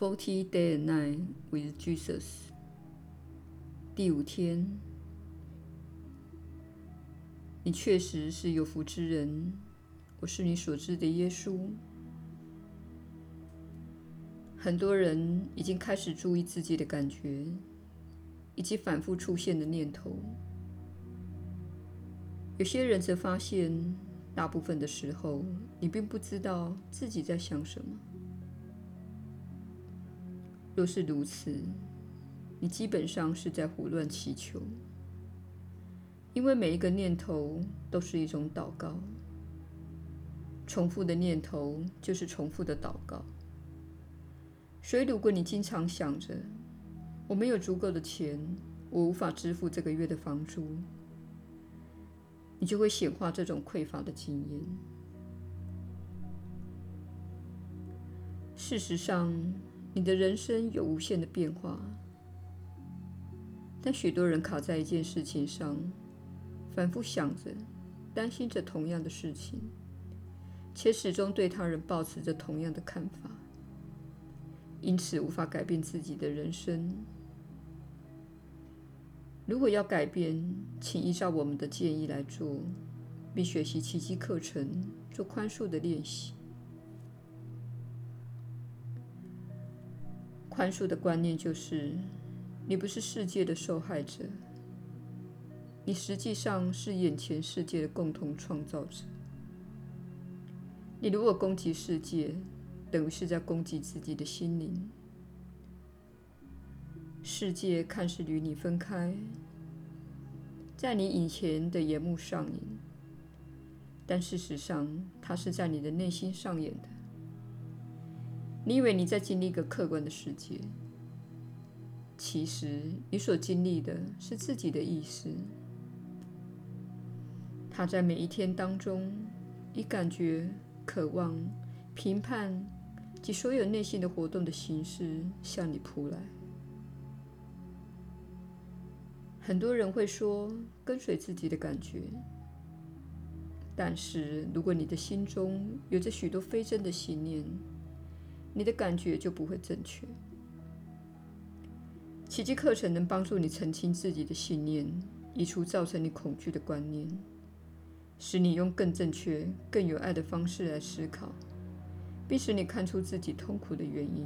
Forty Day and Night with Jesus。第五天，你确实是有福之人。我是你所知的耶稣。很多人已经开始注意自己的感觉，以及反复出现的念头。有些人则发现，大部分的时候，你并不知道自己在想什么。若是如此，你基本上是在胡乱祈求，因为每一个念头都是一种祷告。重复的念头就是重复的祷告。所以，如果你经常想着“我没有足够的钱，我无法支付这个月的房租”，你就会显化这种匮乏的经验。事实上，你的人生有无限的变化，但许多人卡在一件事情上，反复想着、担心着同样的事情，且始终对他人抱持着同样的看法。因此无法改变自己的人生。如果要改变，请依照我们的建议来做，并学习奇迹课程，做宽恕的练习。宽恕的观念就是：你不是世界的受害者，你实际上是眼前世界的共同创造者。你如果攻击世界，等于是在攻击自己的心灵。世界看似与你分开，在你眼前的眼目上演，但事实上，它是在你的内心上演的。你以为你在经历一个客观的世界，其实你所经历的是自己的意识。它在每一天当中，以感觉、渴望、评判。及所有内心的活动的形式向你扑来。很多人会说跟随自己的感觉，但是如果你的心中有着许多非真的信念，你的感觉就不会正确。奇迹课程能帮助你澄清自己的信念，移除造成你恐惧的观念，使你用更正确、更有爱的方式来思考。并使你看出自己痛苦的原因。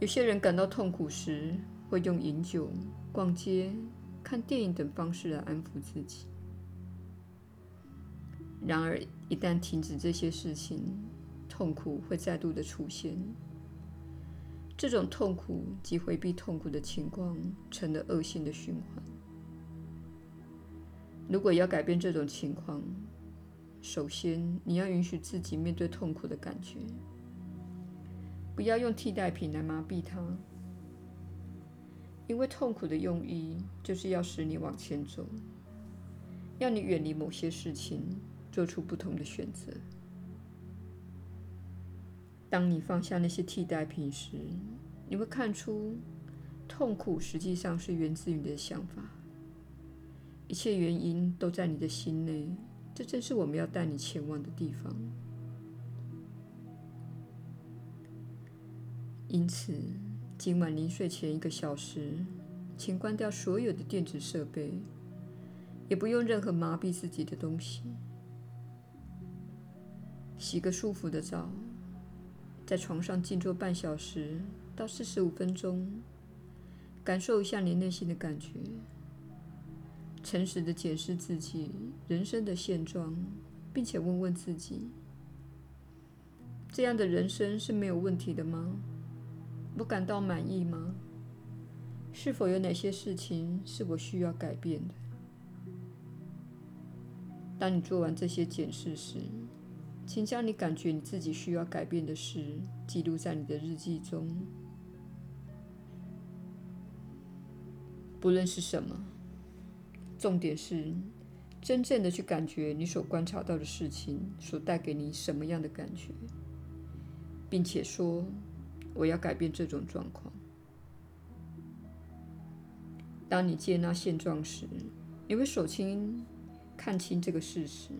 有些人感到痛苦时，会用饮酒、逛街、看电影等方式来安抚自己。然而，一旦停止这些事情，痛苦会再度的出现。这种痛苦及回避痛苦的情况，成了恶性的循环。如果要改变这种情况，首先，你要允许自己面对痛苦的感觉，不要用替代品来麻痹它，因为痛苦的用意就是要使你往前走，要你远离某些事情，做出不同的选择。当你放下那些替代品时，你会看出，痛苦实际上是源自于你的想法，一切原因都在你的心内。这正是我们要带你前往的地方。因此，今晚临睡前一个小时，请关掉所有的电子设备，也不用任何麻痹自己的东西。洗个舒服的澡，在床上静坐半小时到四十五分钟，感受一下你内心的感觉。诚实的检视自己人生的现状，并且问问自己：这样的人生是没有问题的吗？我感到满意吗？是否有哪些事情是我需要改变的？当你做完这些检视时，请将你感觉你自己需要改变的事记录在你的日记中，不论是什么。重点是，真正的去感觉你所观察到的事情所带给你什么样的感觉，并且说：“我要改变这种状况。”当你接纳现状时，你会首先看清这个事实；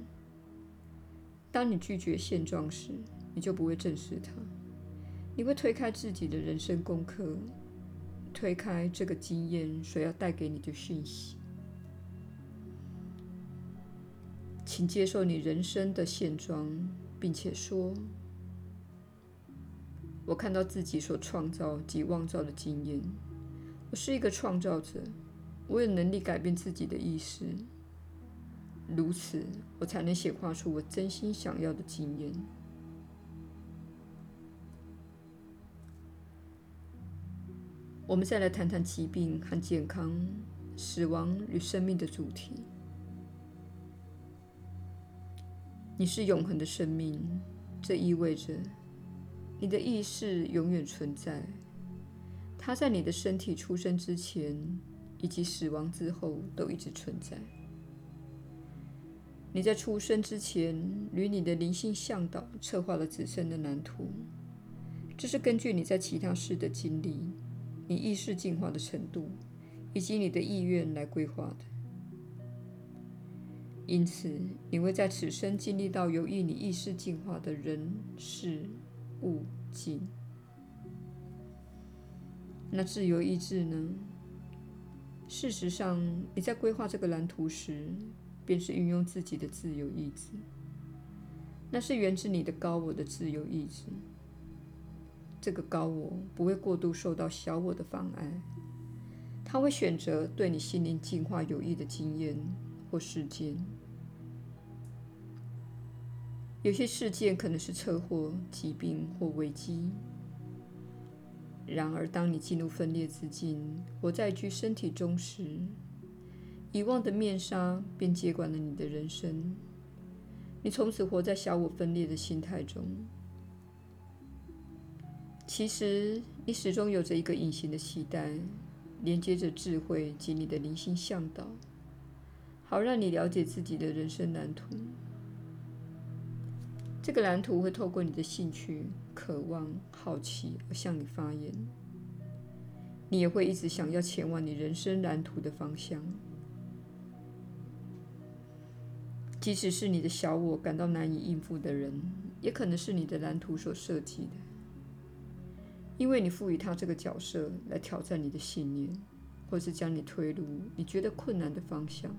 当你拒绝现状时，你就不会正视它。你会推开自己的人生功课，推开这个经验所要带给你的讯息。请接受你人生的现状，并且说：“我看到自己所创造及妄造的经验。我是一个创造者，我有能力改变自己的意识。如此，我才能显化出我真心想要的经验。”我们再来谈谈疾病和健康、死亡与生命的主题。你是永恒的生命，这意味着你的意识永远存在。它在你的身体出生之前以及死亡之后都一直存在。你在出生之前与你的灵性向导策划了此生的蓝图，这是根据你在其他世的经历。你意识进化的程度，以及你的意愿来规划的。因此，你会在此生经历到有益你意识进化的人、事、物、境。那自由意志呢？事实上，你在规划这个蓝图时，便是运用自己的自由意志。那是源自你的高我的自由意志。这个高我不会过度受到小我的妨碍，他会选择对你心灵进化有益的经验或事件。有些事件可能是车祸、疾病或危机。然而，当你进入分裂之境，活在一具身体中时，遗忘的面纱便接管了你的人生。你从此活在小我分裂的心态中。其实，你始终有着一个隐形的期待，连接着智慧及你的灵性向导，好让你了解自己的人生蓝图。这个蓝图会透过你的兴趣、渴望、好奇而向你发言。你也会一直想要前往你人生蓝图的方向，即使是你的小我感到难以应付的人，也可能是你的蓝图所设计的。因为你赋予他这个角色来挑战你的信念，或是将你推入你觉得困难的方向。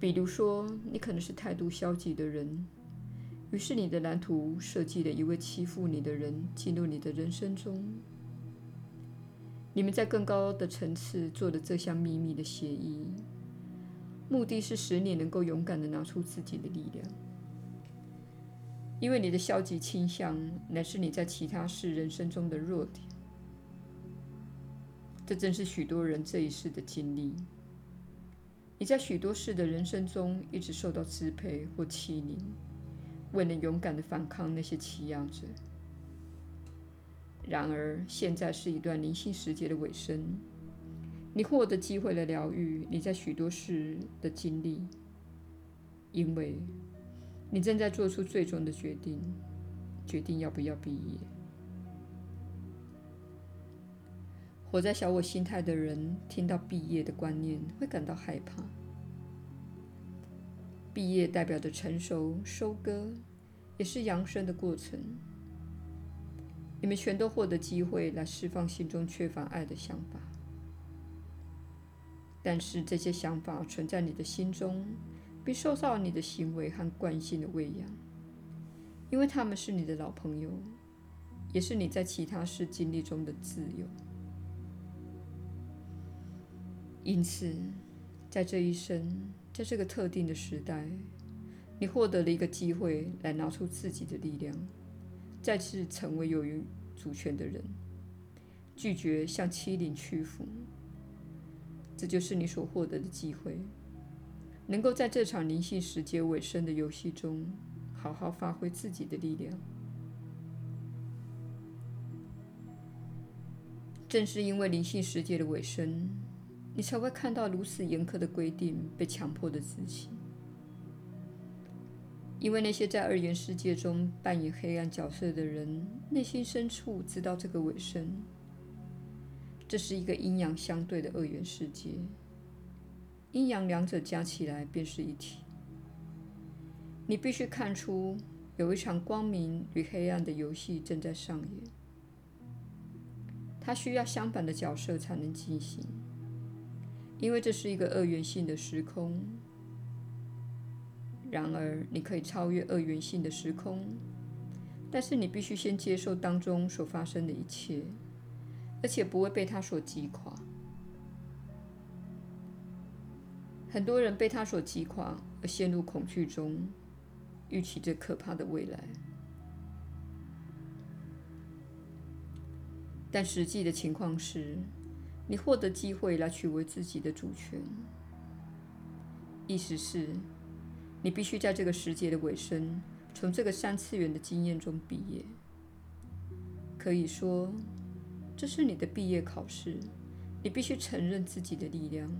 比如说，你可能是态度消极的人，于是你的蓝图设计了一位欺负你的人进入你的人生中。你们在更高的层次做了这项秘密的协议，目的是使你能够勇敢地拿出自己的力量。因为你的消极倾向乃是你在其他事人生中的弱点，这正是许多人这一世的经历。你在许多事的人生中一直受到支配或欺凌，未能勇敢地反抗那些欺压者。然而，现在是一段灵性时节的尾声，你获得机会来疗愈你在许多事的经历，因为。你正在做出最终的决定，决定要不要毕业。活在小我心态的人，听到毕业的观念会感到害怕。毕业代表着成熟、收割，也是扬升的过程。你们全都获得机会来释放心中缺乏爱的想法，但是这些想法存在你的心中。并受到你的行为和惯性的喂养，因为他们是你的老朋友，也是你在其他事经历中的挚友。因此，在这一生，在这个特定的时代，你获得了一个机会来拿出自己的力量，再次成为有主权的人，拒绝向欺凌屈服。这就是你所获得的机会。能够在这场灵性时节尾声的游戏中，好好发挥自己的力量。正是因为灵性世界的尾声，你才会看到如此严苛的规定被强迫的执行。因为那些在二元世界中扮演黑暗角色的人，内心深处知道这个尾声，这是一个阴阳相对的二元世界。阴阳两者加起来便是一体。你必须看出有一场光明与黑暗的游戏正在上演，它需要相反的角色才能进行，因为这是一个二元性的时空。然而，你可以超越二元性的时空，但是你必须先接受当中所发生的一切，而且不会被它所击垮。很多人被它所击垮而陷入恐惧中，预期着可怕的未来。但实际的情况是，你获得机会来取回自己的主权。意思是，你必须在这个时节的尾声，从这个三次元的经验中毕业。可以说，这是你的毕业考试。你必须承认自己的力量，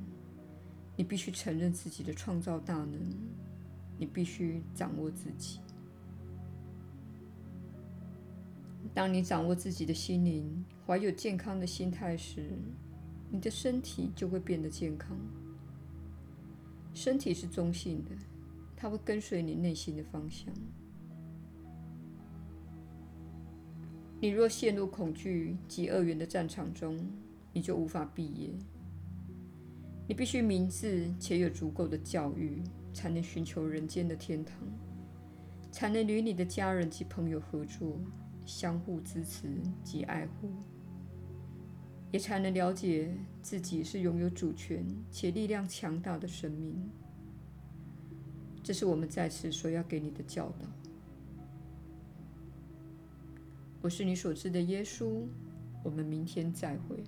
你必须承认自己的创造大能，你必须掌握自己。当你掌握自己的心灵，怀有健康的心态时，你的身体就会变得健康。身体是中性的。它会跟随你内心的方向。你若陷入恐惧及二元的战场中，你就无法毕业。你必须明智且有足够的教育，才能寻求人间的天堂，才能与你的家人及朋友合作，相互支持及爱护，也才能了解自己是拥有主权且力量强大的生命。这是我们在此所要给你的教导。我是你所知的耶稣。我们明天再会。